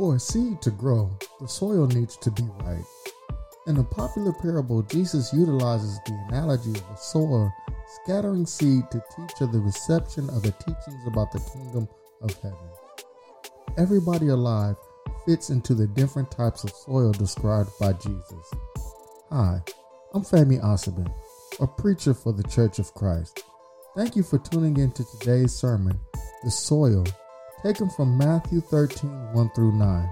For a seed to grow, the soil needs to be right. In a popular parable, Jesus utilizes the analogy of a sower scattering seed to teach of the reception of the teachings about the kingdom of heaven. Everybody alive fits into the different types of soil described by Jesus. Hi, I'm Fami Asabin, a preacher for the Church of Christ. Thank you for tuning in to today's sermon, The Soil, taken from Matthew 13 1 through 9.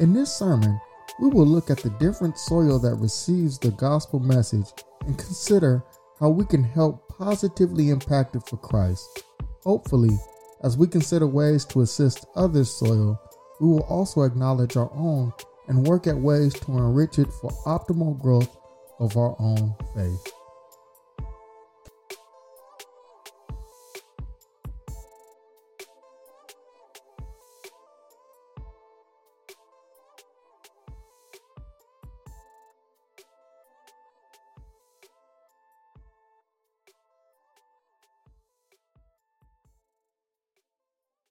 In this sermon, we will look at the different soil that receives the gospel message and consider how we can help positively impact it for Christ. Hopefully, as we consider ways to assist others' soil, we will also acknowledge our own and work at ways to enrich it for optimal growth of our own faith.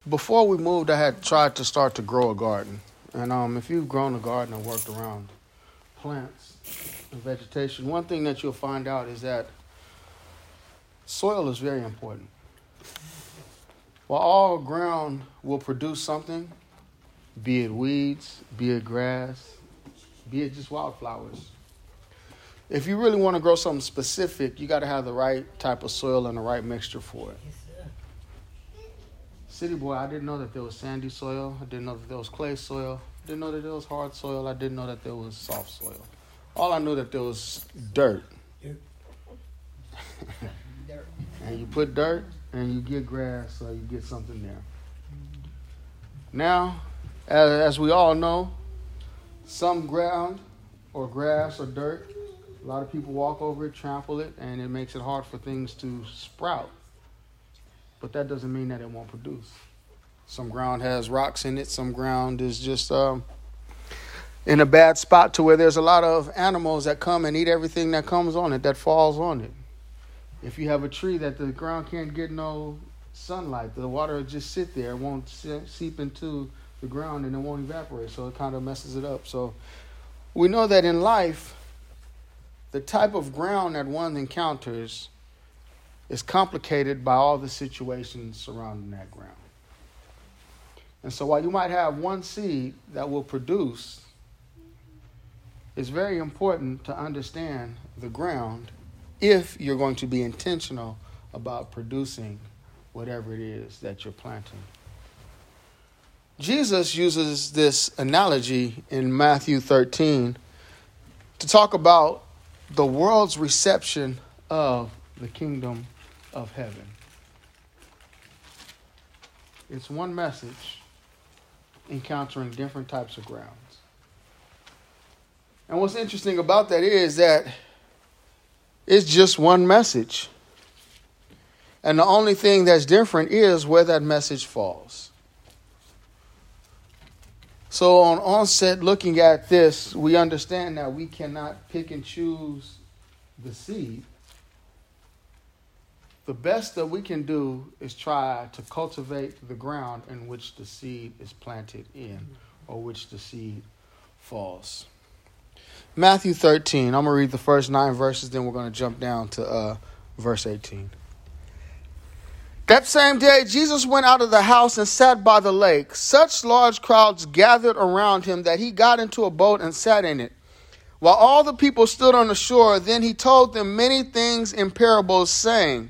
Before we moved, I had tried to start to grow a garden. And um, if you've grown a garden and worked around plants and vegetation, one thing that you'll find out is that soil is very important. While all ground will produce something, be it weeds, be it grass, be it just wildflowers. If you really want to grow something specific, you got to have the right type of soil and the right mixture for it. City boy, I didn't know that there was sandy soil. I didn't know that there was clay soil. I didn't know that there was hard soil. I didn't know that there was soft soil. All I knew that there was dirt. dirt. and you put dirt and you get grass, so you get something there. Now, as, as we all know, some ground or grass or dirt, a lot of people walk over it, trample it, and it makes it hard for things to sprout but that doesn't mean that it won't produce. Some ground has rocks in it, some ground is just um, in a bad spot to where there's a lot of animals that come and eat everything that comes on it, that falls on it. If you have a tree that the ground can't get no sunlight, the water will just sit there, it won't seep into the ground and it won't evaporate, so it kind of messes it up. So we know that in life, the type of ground that one encounters is complicated by all the situations surrounding that ground. And so while you might have one seed that will produce, it's very important to understand the ground if you're going to be intentional about producing whatever it is that you're planting. Jesus uses this analogy in Matthew 13 to talk about the world's reception of the kingdom of heaven. It's one message encountering different types of grounds. And what's interesting about that is that it's just one message. And the only thing that's different is where that message falls. So, on onset, looking at this, we understand that we cannot pick and choose the seed the best that we can do is try to cultivate the ground in which the seed is planted in or which the seed falls. Matthew 13, I'm going to read the first nine verses, then we're going to jump down to uh, verse 18. That same day, Jesus went out of the house and sat by the lake. Such large crowds gathered around him that he got into a boat and sat in it. While all the people stood on the shore, then he told them many things in parables, saying,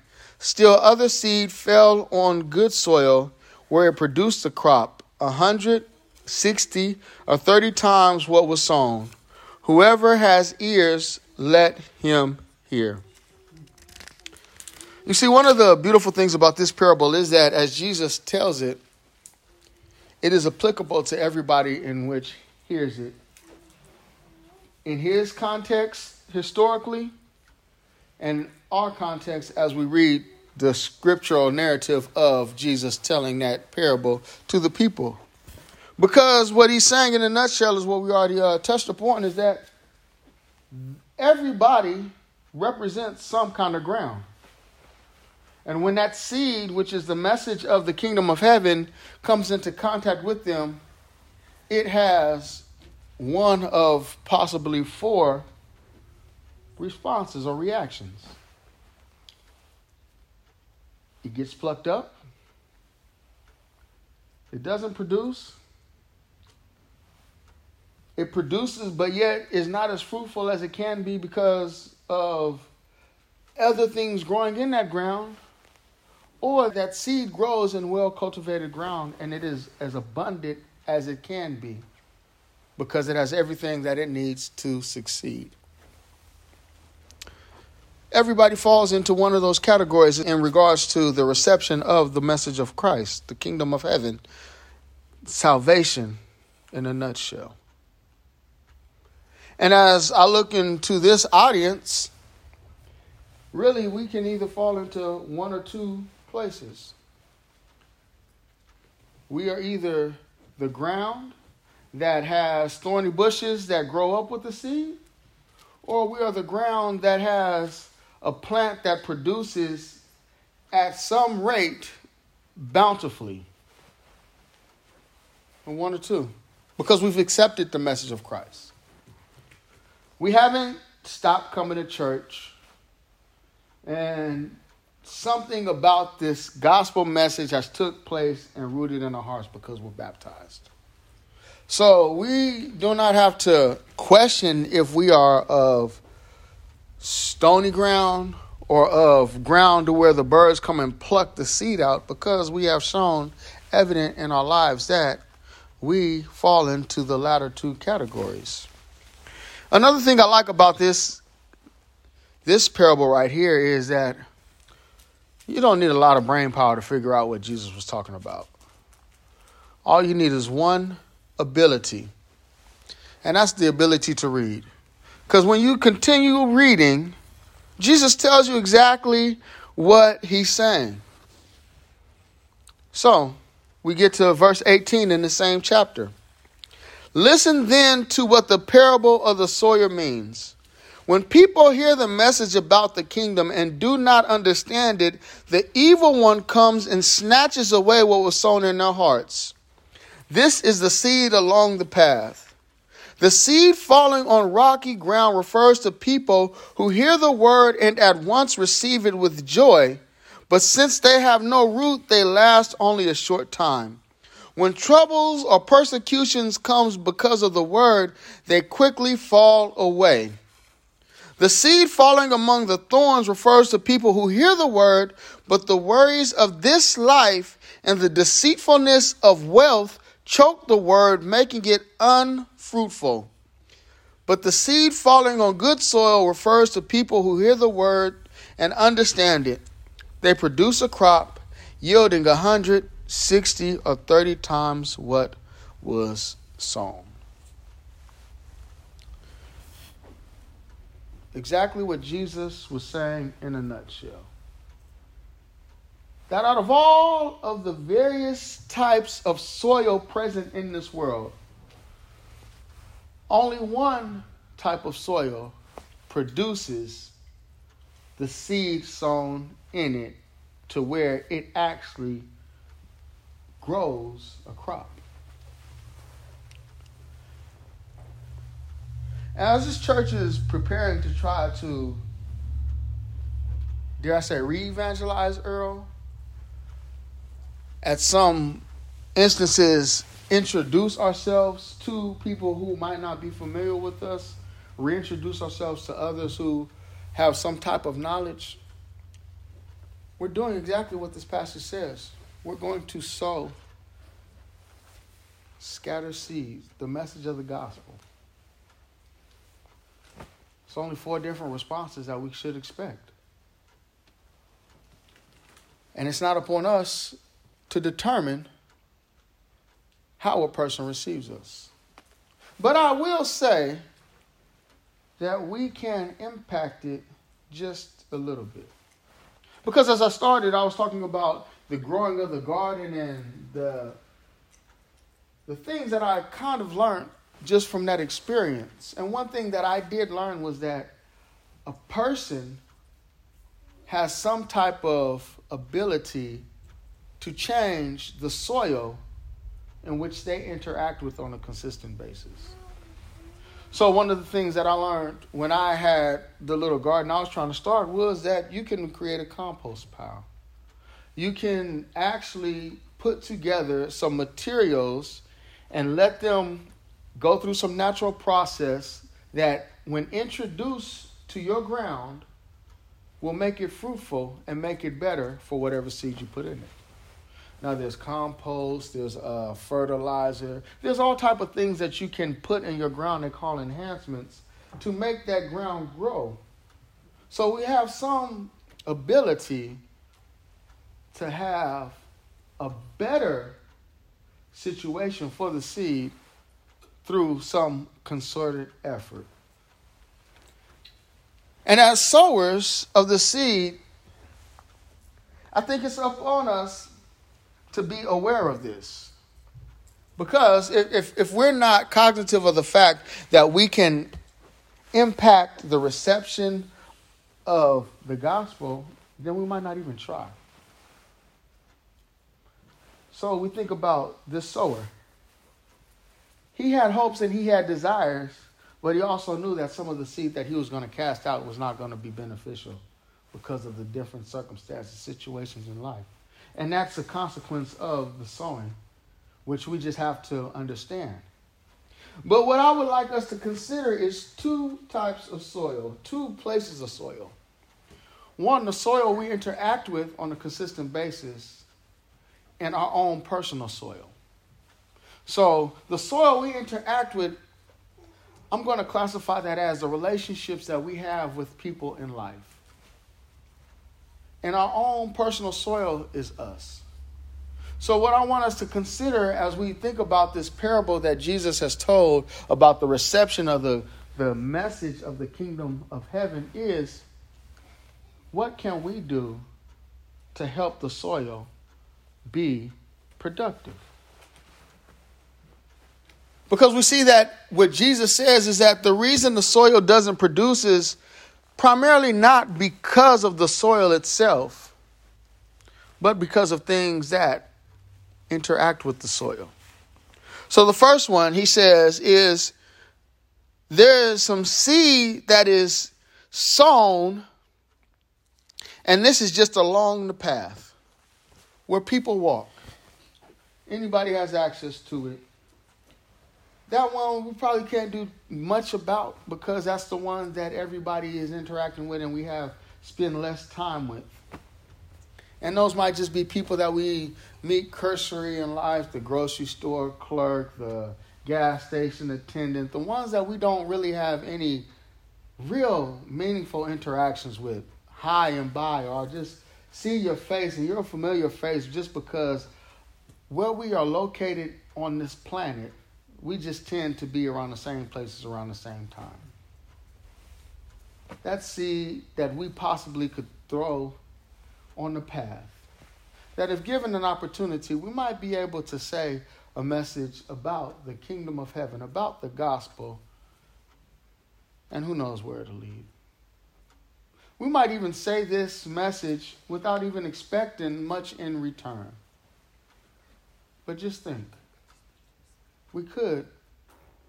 Still, other seed fell on good soil where it produced a crop, a hundred, sixty, or thirty times what was sown. Whoever has ears, let him hear. You see, one of the beautiful things about this parable is that as Jesus tells it, it is applicable to everybody in which hears it. In his context, historically, and our context as we read the scriptural narrative of Jesus telling that parable to the people. Because what he's saying in a nutshell is what we already uh, touched upon is that everybody represents some kind of ground. And when that seed, which is the message of the kingdom of heaven, comes into contact with them, it has one of possibly four responses or reactions. It gets plucked up. It doesn't produce. It produces, but yet is not as fruitful as it can be because of other things growing in that ground. Or that seed grows in well cultivated ground and it is as abundant as it can be because it has everything that it needs to succeed everybody falls into one of those categories in regards to the reception of the message of Christ, the kingdom of heaven, salvation in a nutshell. And as I look into this audience, really we can either fall into one or two places. We are either the ground that has thorny bushes that grow up with the seed, or we are the ground that has a plant that produces at some rate bountifully. And one or two. Because we've accepted the message of Christ. We haven't stopped coming to church. And something about this gospel message has took place and rooted in our hearts because we're baptized. So we do not have to question if we are of stony ground or of ground to where the birds come and pluck the seed out because we have shown evident in our lives that we fall into the latter two categories. Another thing I like about this this parable right here is that you don't need a lot of brain power to figure out what Jesus was talking about. All you need is one ability, and that's the ability to read. Because when you continue reading, Jesus tells you exactly what he's saying. So, we get to verse 18 in the same chapter. Listen then to what the parable of the sower means. When people hear the message about the kingdom and do not understand it, the evil one comes and snatches away what was sown in their hearts. This is the seed along the path. The seed falling on rocky ground refers to people who hear the word and at once receive it with joy, but since they have no root, they last only a short time. When troubles or persecutions comes because of the word, they quickly fall away. The seed falling among the thorns refers to people who hear the word, but the worries of this life and the deceitfulness of wealth choke the word, making it un fruitful. But the seed falling on good soil refers to people who hear the word and understand it. They produce a crop yielding a hundred, sixty, or 30 times what was sown. Exactly what Jesus was saying in a nutshell. That out of all of the various types of soil present in this world, only one type of soil produces the seed sown in it to where it actually grows a crop. As this church is preparing to try to, dare I say, re evangelize Earl, at some instances, introduce ourselves to people who might not be familiar with us, reintroduce ourselves to others who have some type of knowledge. We're doing exactly what this passage says. We're going to sow, scatter seeds, the message of the gospel. It's only four different responses that we should expect. And it's not upon us to determine how a person receives us. But I will say that we can impact it just a little bit. Because as I started, I was talking about the growing of the garden and the the things that I kind of learned just from that experience. And one thing that I did learn was that a person has some type of ability to change the soil in which they interact with on a consistent basis. So one of the things that I learned when I had the little garden I was trying to start was that you can create a compost pile. You can actually put together some materials and let them go through some natural process that when introduced to your ground will make it fruitful and make it better for whatever seed you put in it. Now there's compost, there's uh, fertilizer, there's all type of things that you can put in your ground. They call enhancements to make that ground grow. So we have some ability to have a better situation for the seed through some concerted effort. And as sowers of the seed, I think it's up on us to be aware of this. Because if, if, if, we're not cognitive of the fact that we can impact the reception of the gospel, then we might not even try. So we think about this sower. He had hopes and he had desires, but he also knew that some of the seed that he was going to cast out was not going to be beneficial because of the different circumstances, situations in life. And that's a consequence of the sowing, which we just have to understand. But what I would like us to consider is two types of soil, two places of soil. One, the soil we interact with on a consistent basis, and our own personal soil. So, the soil we interact with, I'm going to classify that as the relationships that we have with people in life. And our own personal soil is us. So, what I want us to consider as we think about this parable that Jesus has told about the reception of the, the message of the kingdom of heaven is what can we do to help the soil be productive? Because we see that what Jesus says is that the reason the soil doesn't produce is primarily not because of the soil itself, but because of things that interact with the soil. So the first one he says is there is some seed that is sown, and this is just along the path where people walk. Anybody has access to it that one we probably can't do much about because that's the one that everybody is interacting with and we have spend less time with. And those might just be people that we meet cursory in life, the grocery store clerk, the gas station attendant, the ones that we don't really have any real meaningful interactions with, high and by, or just see your face and you're a familiar face just because where we are located on this planet we just tend to be around the same places around the same time. That seed that we possibly could throw on the path, that if given an opportunity, we might be able to say a message about the kingdom of heaven, about the gospel, and who knows where it'll lead. We might even say this message without even expecting much in return. But just think we could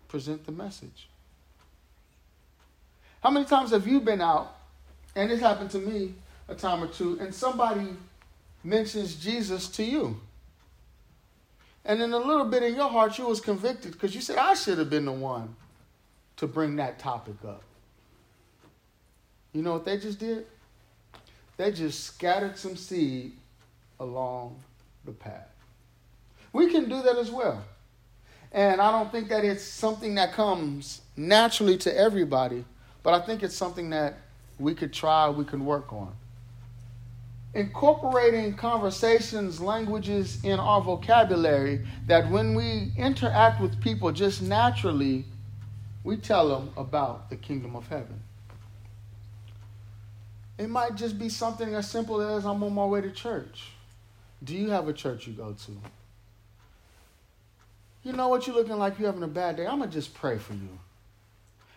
present the message. How many times have you been out, and it happened to me a time or two, and somebody mentions Jesus to you? And in a little bit in your heart, you was convicted because you said, I should have been the one to bring that topic up. You know what they just did? They just scattered some seed along the path. We can do that as well. And I don't think that it's something that comes naturally to everybody, but I think it's something that we could try, we can work on. Incorporating conversations, languages in our vocabulary that when we interact with people just naturally, we tell them about the kingdom of heaven. It might just be something as simple as I'm on my way to church. Do you have a church you go to? You know what you're looking like you're having a bad day? I'm going to just pray for you.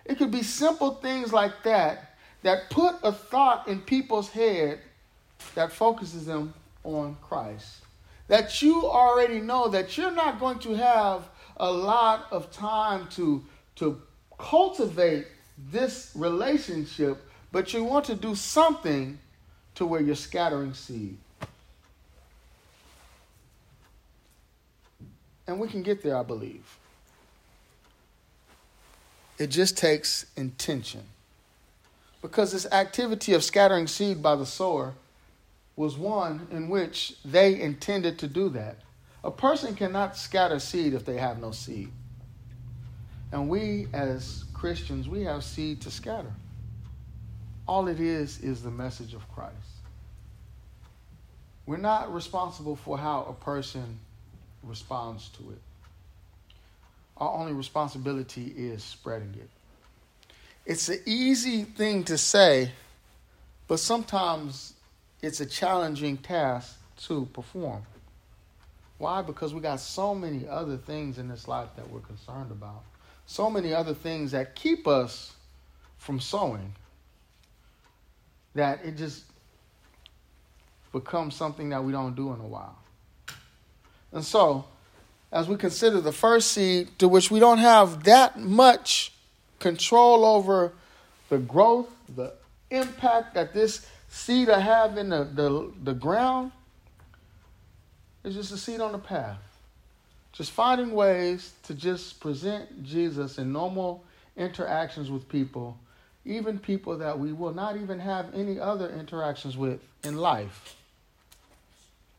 It could be simple things like that that put a thought in people's head that focuses them on Christ. That you already know that you're not going to have a lot of time to, to cultivate this relationship, but you want to do something to where you're scattering seed. And we can get there, I believe. It just takes intention. Because this activity of scattering seed by the sower was one in which they intended to do that. A person cannot scatter seed if they have no seed. And we, as Christians, we have seed to scatter. All it is is the message of Christ. We're not responsible for how a person responds to it. Our only responsibility is spreading it. It's an easy thing to say, but sometimes it's a challenging task to perform. Why? Because we got so many other things in this life that we're concerned about. So many other things that keep us from sowing that it just becomes something that we don't do in a while. And so, as we consider the first seed, to which we don't have that much control over the growth, the impact that this seed will have in the, the, the ground, it's just a seed on the path. Just finding ways to just present Jesus in normal interactions with people, even people that we will not even have any other interactions with in life.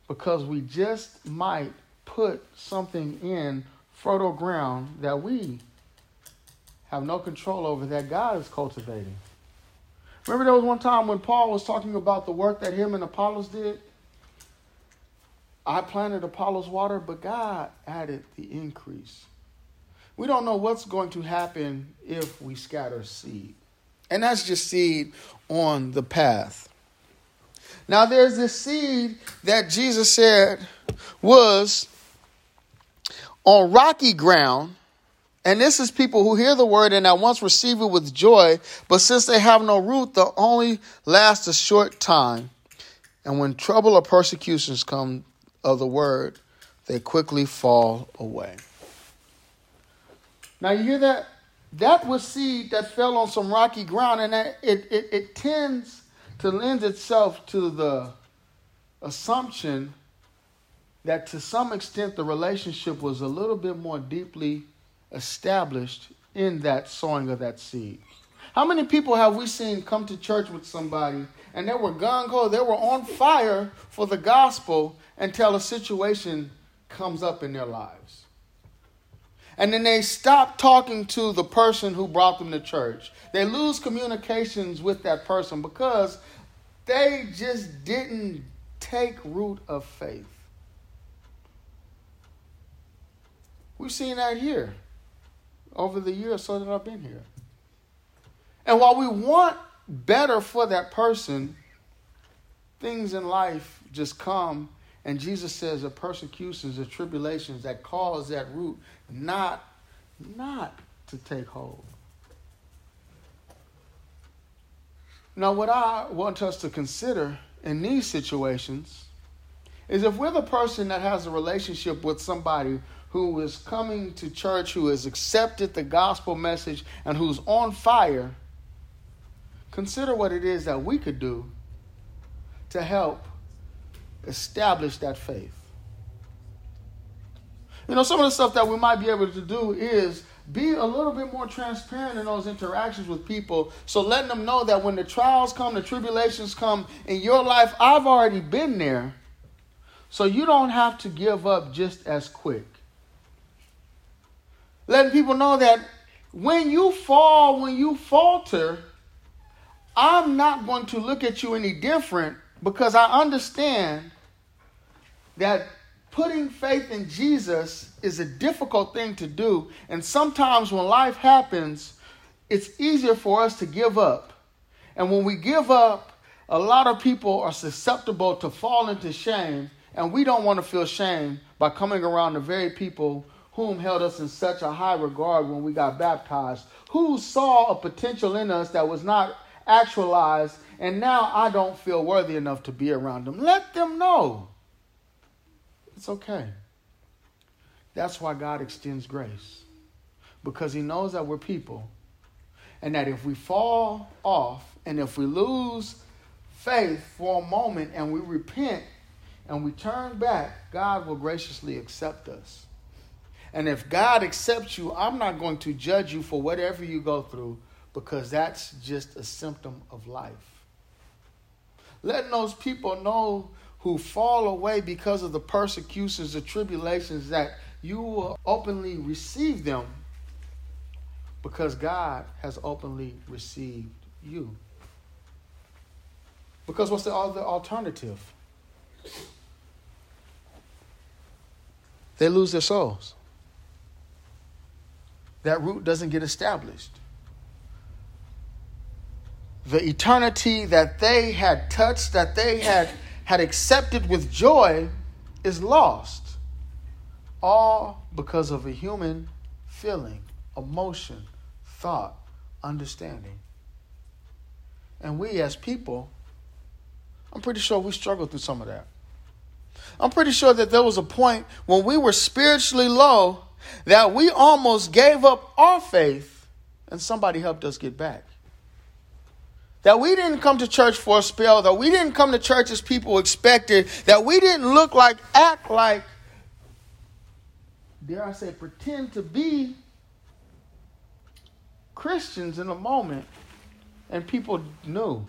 Because we just might put something in fertile ground that we have no control over that God is cultivating. Remember, there was one time when Paul was talking about the work that him and Apollos did? I planted Apollos water, but God added the increase. We don't know what's going to happen if we scatter seed. And that's just seed on the path. Now, there's this seed that Jesus said was on rocky ground. And this is people who hear the word and at once receive it with joy, but since they have no root, they'll only last a short time. And when trouble or persecutions come of the word, they quickly fall away. Now you hear that? That was seed that fell on some rocky ground, and it, it, it tends to lend itself to the assumption that to some extent the relationship was a little bit more deeply established in that sowing of that seed. How many people have we seen come to church with somebody and they were gung ho, they were on fire for the gospel until a situation comes up in their lives? And then they stop talking to the person who brought them to church. They lose communications with that person because they just didn't take root of faith. We've seen that here over the years so that I've been here. And while we want better for that person, things in life just come, and Jesus says the persecutions, the tribulations that cause that root not, not to take hold. Now, what I want us to consider in these situations is if we're the person that has a relationship with somebody who is coming to church, who has accepted the gospel message, and who's on fire, consider what it is that we could do to help establish that faith. You know, some of the stuff that we might be able to do is be a little bit more transparent in those interactions with people. So letting them know that when the trials come, the tribulations come in your life, I've already been there. So you don't have to give up just as quick letting people know that when you fall, when you falter, I'm not going to look at you any different because I understand that putting faith in Jesus is a difficult thing to do. And sometimes when life happens, it's easier for us to give up. And when we give up, a lot of people are susceptible to fall into shame, and we don't want to feel shame by coming around the very people whom held us in such a high regard when we got baptized, who saw a potential in us that was not actualized, and now I don't feel worthy enough to be around them. Let them know. It's okay. That's why God extends grace. Because He knows that we're people. And that if we fall off and if we lose faith for a moment and we repent and we turn back, God will graciously accept us. And if God accepts you, I'm not going to judge you for whatever you go through because that's just a symptom of life. Letting those people know who fall away because of the persecutions, the tribulations, that you will openly receive them because God has openly received you. Because what's the other alternative? They lose their souls. That root doesn't get established the eternity that they had touched, that they had, had accepted with joy, is lost. All because of a human feeling, emotion, thought, understanding. And we as people, I'm pretty sure we struggled through some of that. I'm pretty sure that there was a point when we were spiritually low that we almost gave up our faith and somebody helped us get back that we didn't come to church for a spell, that we didn't come to church as people expected, that we didn't look like, act like, dare I say, pretend to be Christians in a moment, and people knew.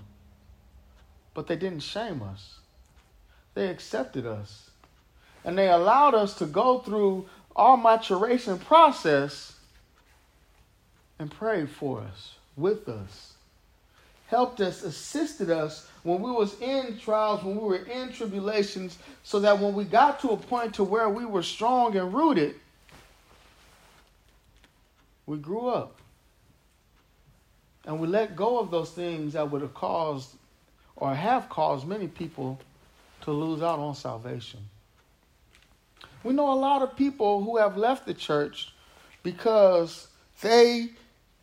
But they didn't shame us, they accepted us. And they allowed us to go through our maturation process and prayed for us, with us helped us, assisted us when we was in trials, when we were in tribulations, so that when we got to a point to where we were strong and rooted, we grew up. And we let go of those things that would have caused or have caused many people to lose out on salvation. We know a lot of people who have left the church because they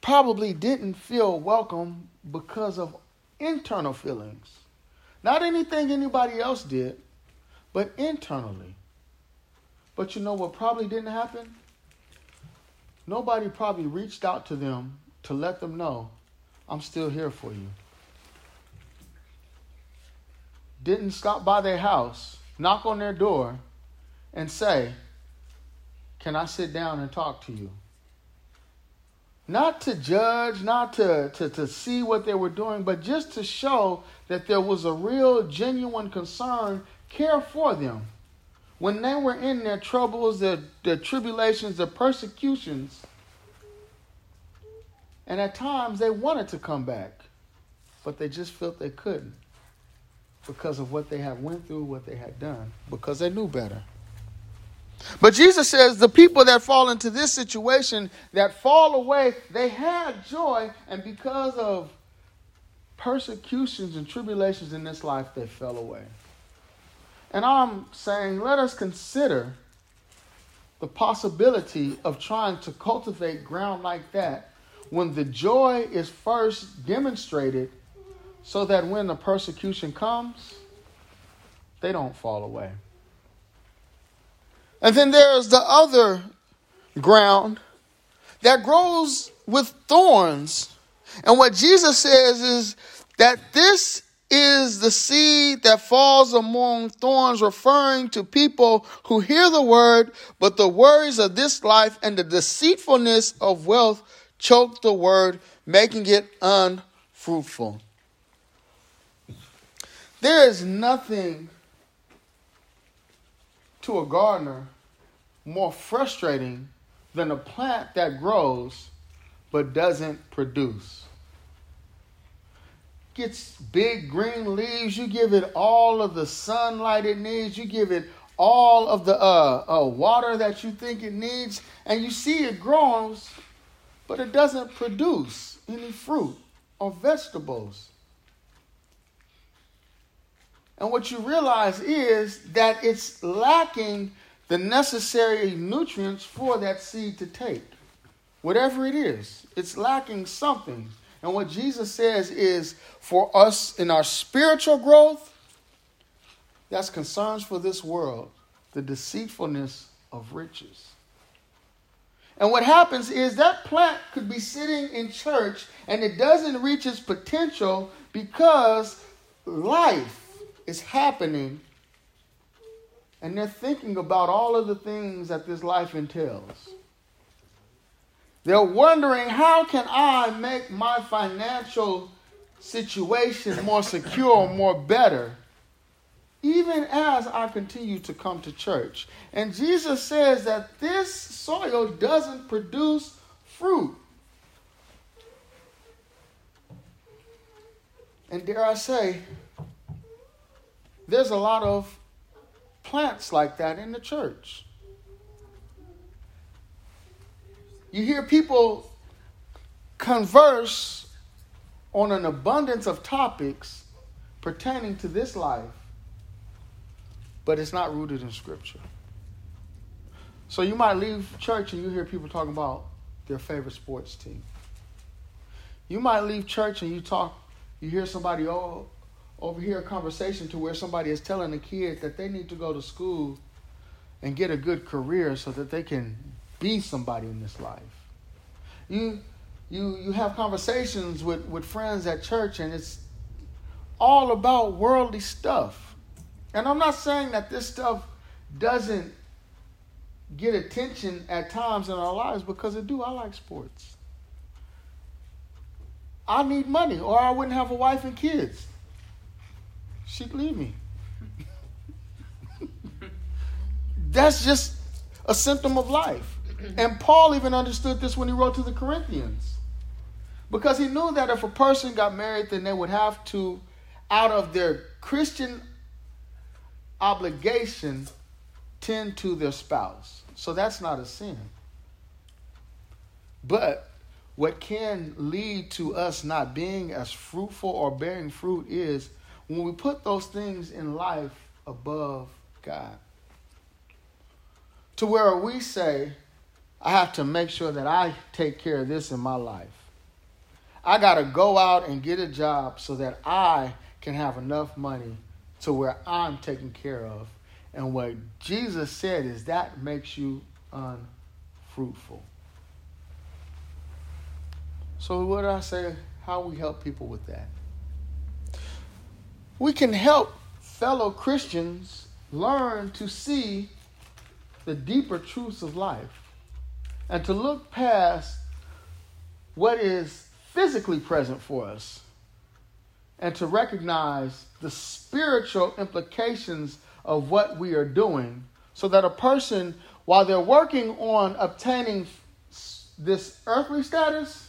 probably didn't feel welcome because of internal feelings. Not anything anybody else did, but internally. But you know what probably didn't happen? Nobody probably reached out to them to let them know, I'm still here for you. Didn't stop by their house, knock on their door, and say, Can I sit down and talk to you? not to judge, not to, to, to see what they were doing, but just to show that there was a real, genuine concern, care for them. When they were in their troubles, their, their tribulations, their persecutions, and at times they wanted to come back, but they just felt they couldn't because of what they had went through, what they had done, because they knew better. But Jesus says the people that fall into this situation, that fall away, they had joy, and because of persecutions and tribulations in this life, they fell away. And I'm saying, let us consider the possibility of trying to cultivate ground like that when the joy is first demonstrated so that when the persecution comes, they don't fall away. And then there's the other ground that grows with thorns. And what Jesus says is that this is the seed that falls among thorns, referring to people who hear the word, but the worries of this life and the deceitfulness of wealth choke the word, making it unfruitful. There is nothing to a gardener more frustrating than a plant that grows but doesn't produce. Gets big green leaves, you give it all of the sunlight it needs, you give it all of the uh, uh, water that you think it needs, and you see it grows, but it doesn't produce any fruit or vegetables. And what you realize is that it's lacking the necessary nutrients for that seed to take. Whatever it is, it's lacking something. And what Jesus says is for us in our spiritual growth, that's concerns for this world, the deceitfulness of riches. And what happens is that plant could be sitting in church and it doesn't reach its potential because life is happening and they're thinking about all of the things that this life entails. They're wondering how can I make my financial situation more secure, more better, even as I continue to come to church. And Jesus says that this soil doesn't produce fruit. And dare I say, there's a lot of plants like that in the church. You hear people converse on an abundance of topics pertaining to this life, but it's not rooted in Scripture. So you might leave church and you hear people talking about their favorite sports team. You might leave church and you talk, you hear somebody, oh, overhear a conversation to where somebody is telling a kid that they need to go to school and get a good career so that they can be somebody in this life. You you you have conversations with, with friends at church and it's all about worldly stuff. And I'm not saying that this stuff doesn't get attention at times in our lives because it do. I like sports. I need money or I wouldn't have a wife and kids she'd leave me. That's just a symptom of life. And Paul even understood this when he wrote to the Corinthians. Because he knew that if a person got married, then they would have to, out of their Christian obligation, tend to their spouse. So that's not a sin. But what can lead to us not being as fruitful or bearing fruit is when we put those things in life above God. To where we say, I have to make sure that I take care of this in my life. I got to go out and get a job so that I can have enough money to where I'm taken care of. And what Jesus said is that makes you unfruitful. So, what do I say? How we help people with that? We can help fellow Christians learn to see the deeper truths of life and to look past what is physically present for us and to recognize the spiritual implications of what we are doing so that a person while they're working on obtaining this earthly status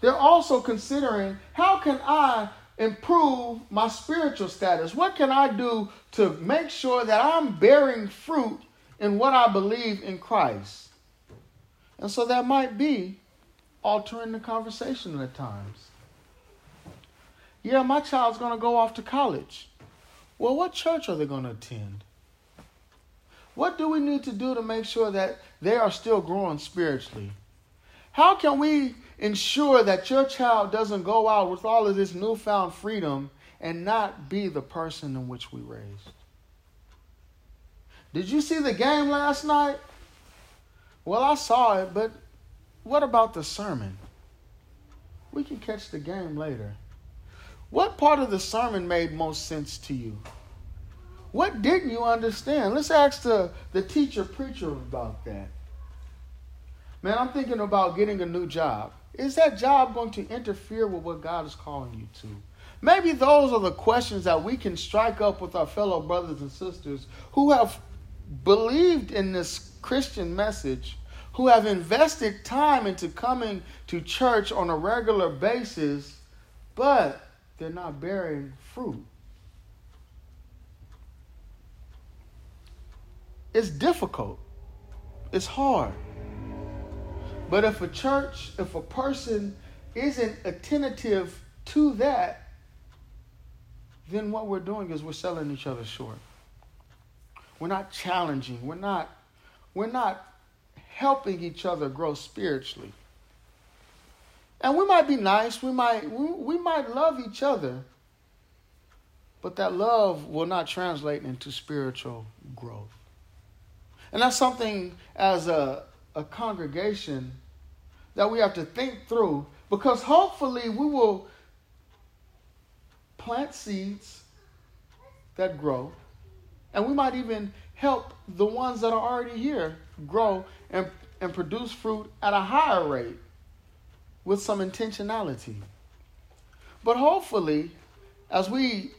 they're also considering how can i improve my spiritual status? What can I do to make sure that I'm bearing fruit in what I believe in Christ? And so that might be altering the conversation at times. Yeah, my child's going to go off to college. Well, what church are they going to attend? What do we need to do to make sure that they are still growing spiritually? How can we ensure that your child doesn't go out with all of this newfound freedom and not be the person in which we raised? Did you see the game last night? Well, I saw it, but what about the sermon? We can catch the game later. What part of the sermon made most sense to you? What didn't you understand? Let's ask the, the teacher preacher about that. Man, I'm thinking about getting a new job. Is that job going to interfere with what God is calling you to? Maybe those are the questions that we can strike up with our fellow brothers and sisters who have believed in this Christian message, who have invested time into coming to church on a regular basis, but they're not bearing fruit. It's difficult, it's hard. But if a church, if a person isn't attentive to that, then what we're doing is we're selling each other short. We're not challenging. We're not we're not helping each other grow spiritually. And we might be nice, we might we, might love each other, but that love will not translate into spiritual growth. And that's something as a, a congregation that we have to think through because hopefully we will plant seeds that grow. And we might even help the ones that are already here grow and, and produce fruit at a higher rate with some intentionality. But hopefully, as we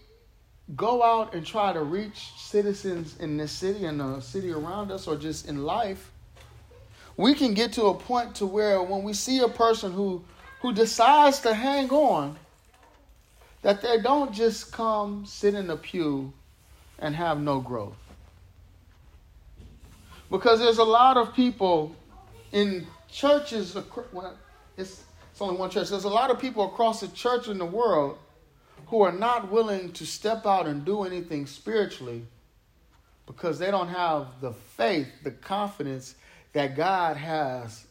go out and try to reach citizens in this city and the city around us or just in life, we can get to a point to where when we see a person who who decides to hang on, that they don't just come sit in the pew and have no growth. Because there's a lot of people in churches, it's, it's only one church, there's a lot of people across the church in the world who are not willing to step out and do anything spiritually because they don't have the faith, the confidence that God has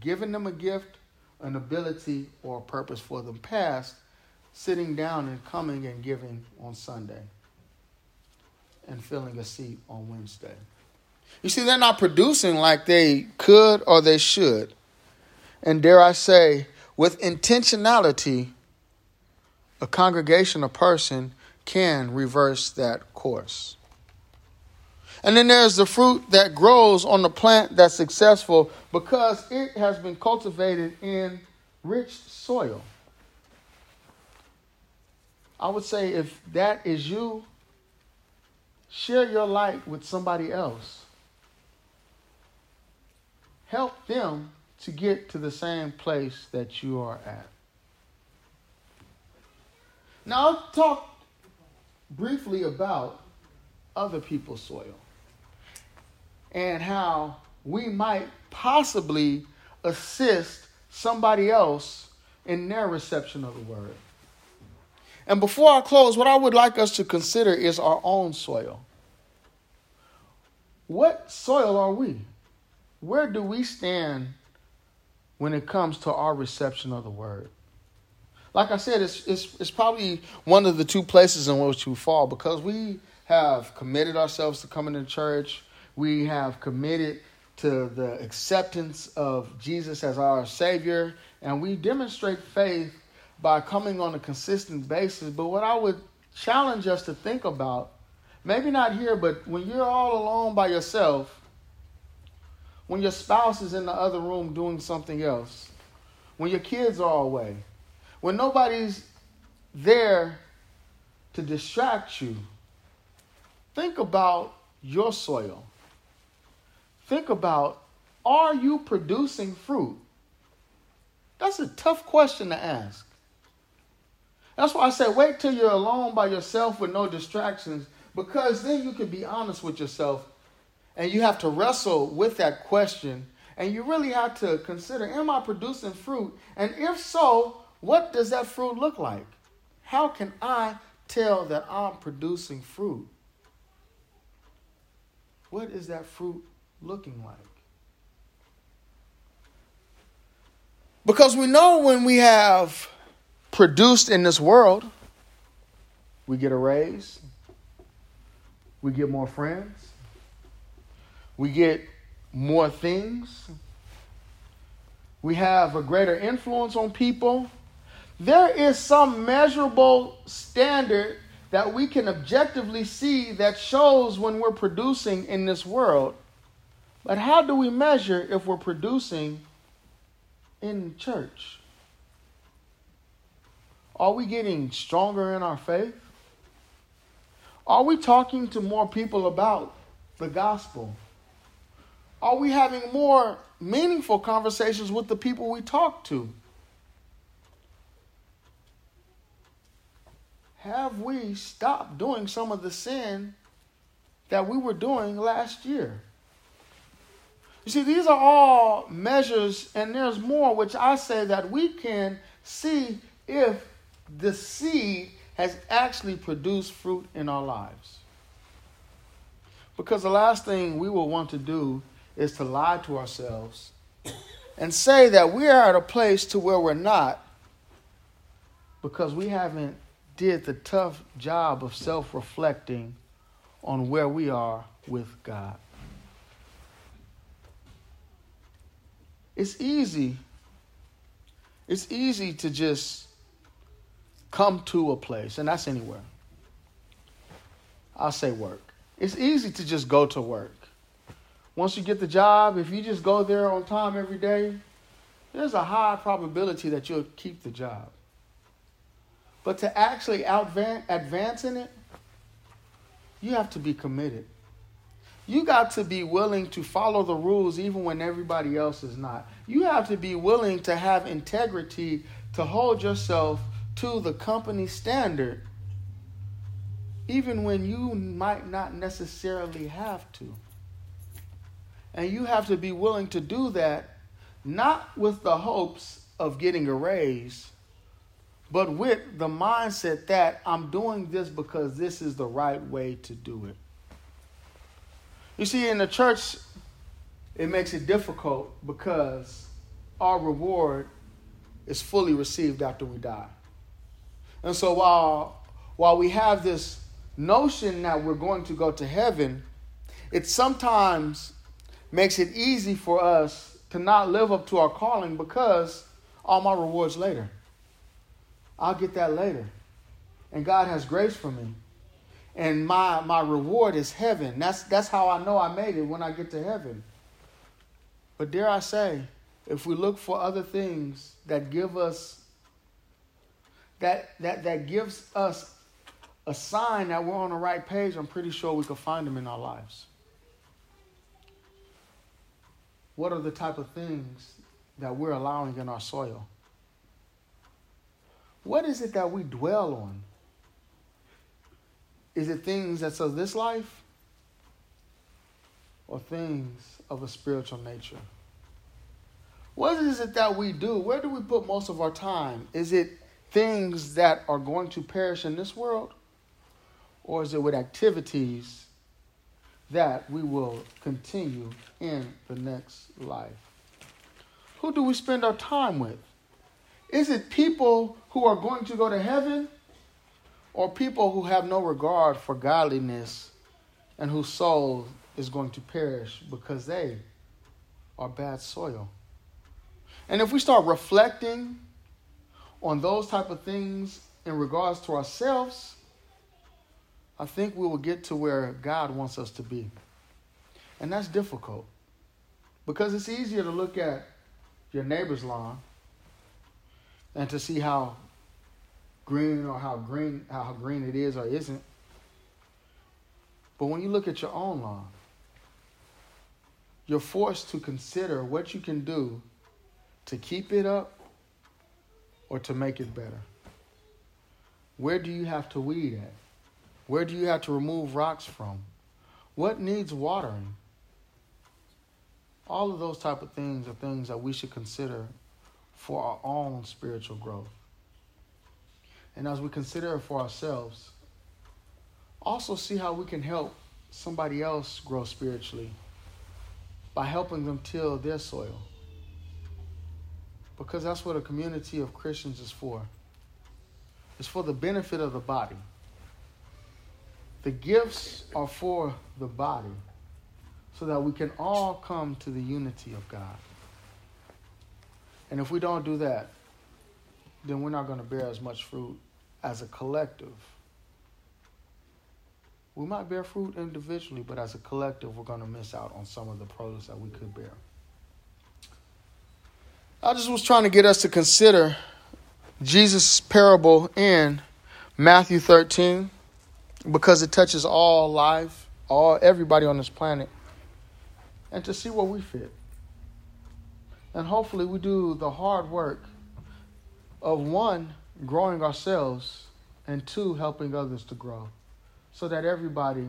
given them a gift, an ability, or a purpose for them past sitting down and coming and giving on Sunday and filling a seat on Wednesday. You see, they're not producing like they could or they should. And dare I say, with intentionality, a congregation, a person can reverse that course. And then there's the fruit that grows on the plant that's successful because it has been cultivated in rich soil. I would say if that is you, share your light with somebody else. Help them to get to the same place that you are at. Now, I'll talk briefly about other people's soil and how we might possibly assist somebody else in their reception of the word. And before I close, what I would like us to consider is our own soil. What soil are we? Where do we stand when it comes to our reception of the word? Like I said, it's, it's, it's probably one of the two places in which we fall because we have committed ourselves to coming to church. We have committed to the acceptance of Jesus as our Savior, and we demonstrate faith by coming on a consistent basis. But what I would challenge us to think about, maybe not here, but when you're all alone by yourself, when your spouse is in the other room doing something else, when your kids are away, when nobody's there to distract you, think about your soil. Think about are you producing fruit? That's a tough question to ask. That's why I say wait till you're alone by yourself with no distractions, because then you can be honest with yourself and you have to wrestle with that question. And you really have to consider Am I producing fruit? And if so, what does that fruit look like? How can I tell that I'm producing fruit? What is that fruit looking like? Because we know when we have produced in this world, we get a raise, we get more friends, we get more things, we have a greater influence on people. There is some measurable standard that we can objectively see that shows when we're producing in this world. But how do we measure if we're producing in church? Are we getting stronger in our faith? Are we talking to more people about the gospel? Are we having more meaningful conversations with the people we talk to? Have we stopped doing some of the sin that we were doing last year? You see, these are all measures, and there's more, which I say that we can see if the seed has actually produced fruit in our lives. Because the last thing we will want to do is to lie to ourselves and say that we are at a place to where we're not because we haven't did the tough job of self-reflecting on where we are with God. It's easy. It's easy to just come to a place, and that's anywhere. I'll say work. It's easy to just go to work. Once you get the job, if you just go there on time every day, there's a high probability that you'll keep the job. But to actually advance in it, you have to be committed. You got to be willing to follow the rules even when everybody else is not. You have to be willing to have integrity to hold yourself to the company standard even when you might not necessarily have to. And you have to be willing to do that not with the hopes of getting a raise, but with the mindset that I'm doing this because this is the right way to do it. You see, in the church, it makes it difficult because our reward is fully received after we die. And so while while we have this notion that we're going to go to heaven, it sometimes makes it easy for us to not live up to our calling because all my rewards later. I'll get that later. And God has grace for me. And my my reward is heaven. That's that's how I know I made it when I get to heaven. But dare I say, if we look for other things that give us that that that gives us a sign that we're on the right page, I'm pretty sure we could find them in our lives. What are the type of things that we're allowing in our soil? What is it that we dwell on? Is it things that's of this life or things of a spiritual nature? What is it that we do? Where do we put most of our time? Is it things that are going to perish in this world? Or is it with activities that we will continue in the next life? Who do we spend our time with? Is it people who are going to go to heaven or people who have no regard for godliness and whose soul is going to perish because they are bad soil? And if we start reflecting on those type of things in regards to ourselves, I think we will get to where God wants us to be. And that's difficult because it's easier to look at your neighbor's lawn and to see how green or how green how green it is or isn't. But when you look at your own lawn, you're forced to consider what you can do to keep it up or to make it better. Where do you have to weed at? Where do you have to remove rocks from? What needs watering? All of those type of things are things that we should consider for our own spiritual growth. And as we consider it for ourselves, also see how we can help somebody else grow spiritually by helping them till their soil. Because that's what a community of Christians is for. It's for the benefit of the body. The gifts are for the body so that we can all come to the unity of God. And if we don't do that, then we're not going to bear as much fruit as a collective. We might bear fruit individually, but as a collective, we're going to miss out on some of the produce that we could bear. I just was trying to get us to consider Jesus' parable in Matthew 13 because it touches all life, all everybody on this planet, and to see where we fit. And hopefully we do the hard work of one, growing ourselves, and two, helping others to grow. So that everybody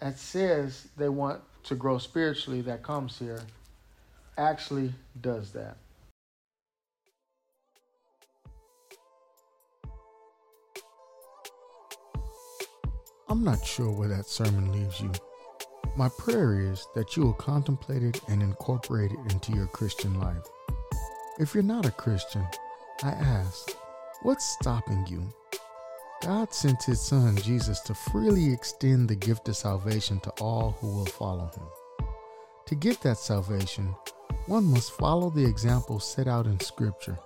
that says they want to grow spiritually that comes here actually does that. I'm not sure where that sermon leaves you. My prayer is that you will contemplate it and incorporate it into your Christian life. If you're not a Christian, I ask, what's stopping you? God sent his son Jesus to freely extend the gift of salvation to all who will follow him. To get that salvation, one must follow the example set out in Scripture.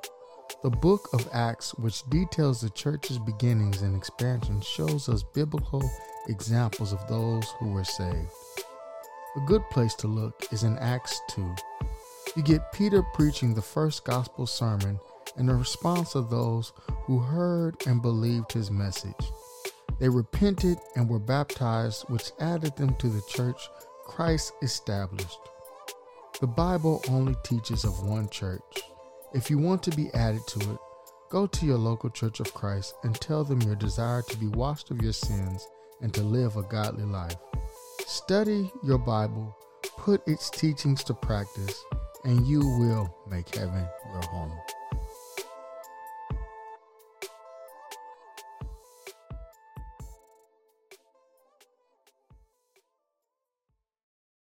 The book of Acts, which details the church's beginnings and expansion, shows us biblical examples of those who were saved. A good place to look is in Acts 2. You get Peter preaching the first gospel sermon and the response of those who heard and believed his message. They repented and were baptized, which added them to the church Christ established. The Bible only teaches of one church. If you want to be added to it, go to your local church of Christ and tell them your desire to be washed of your sins and to live a godly life. Study your Bible, put its teachings to practice, and you will make heaven your home.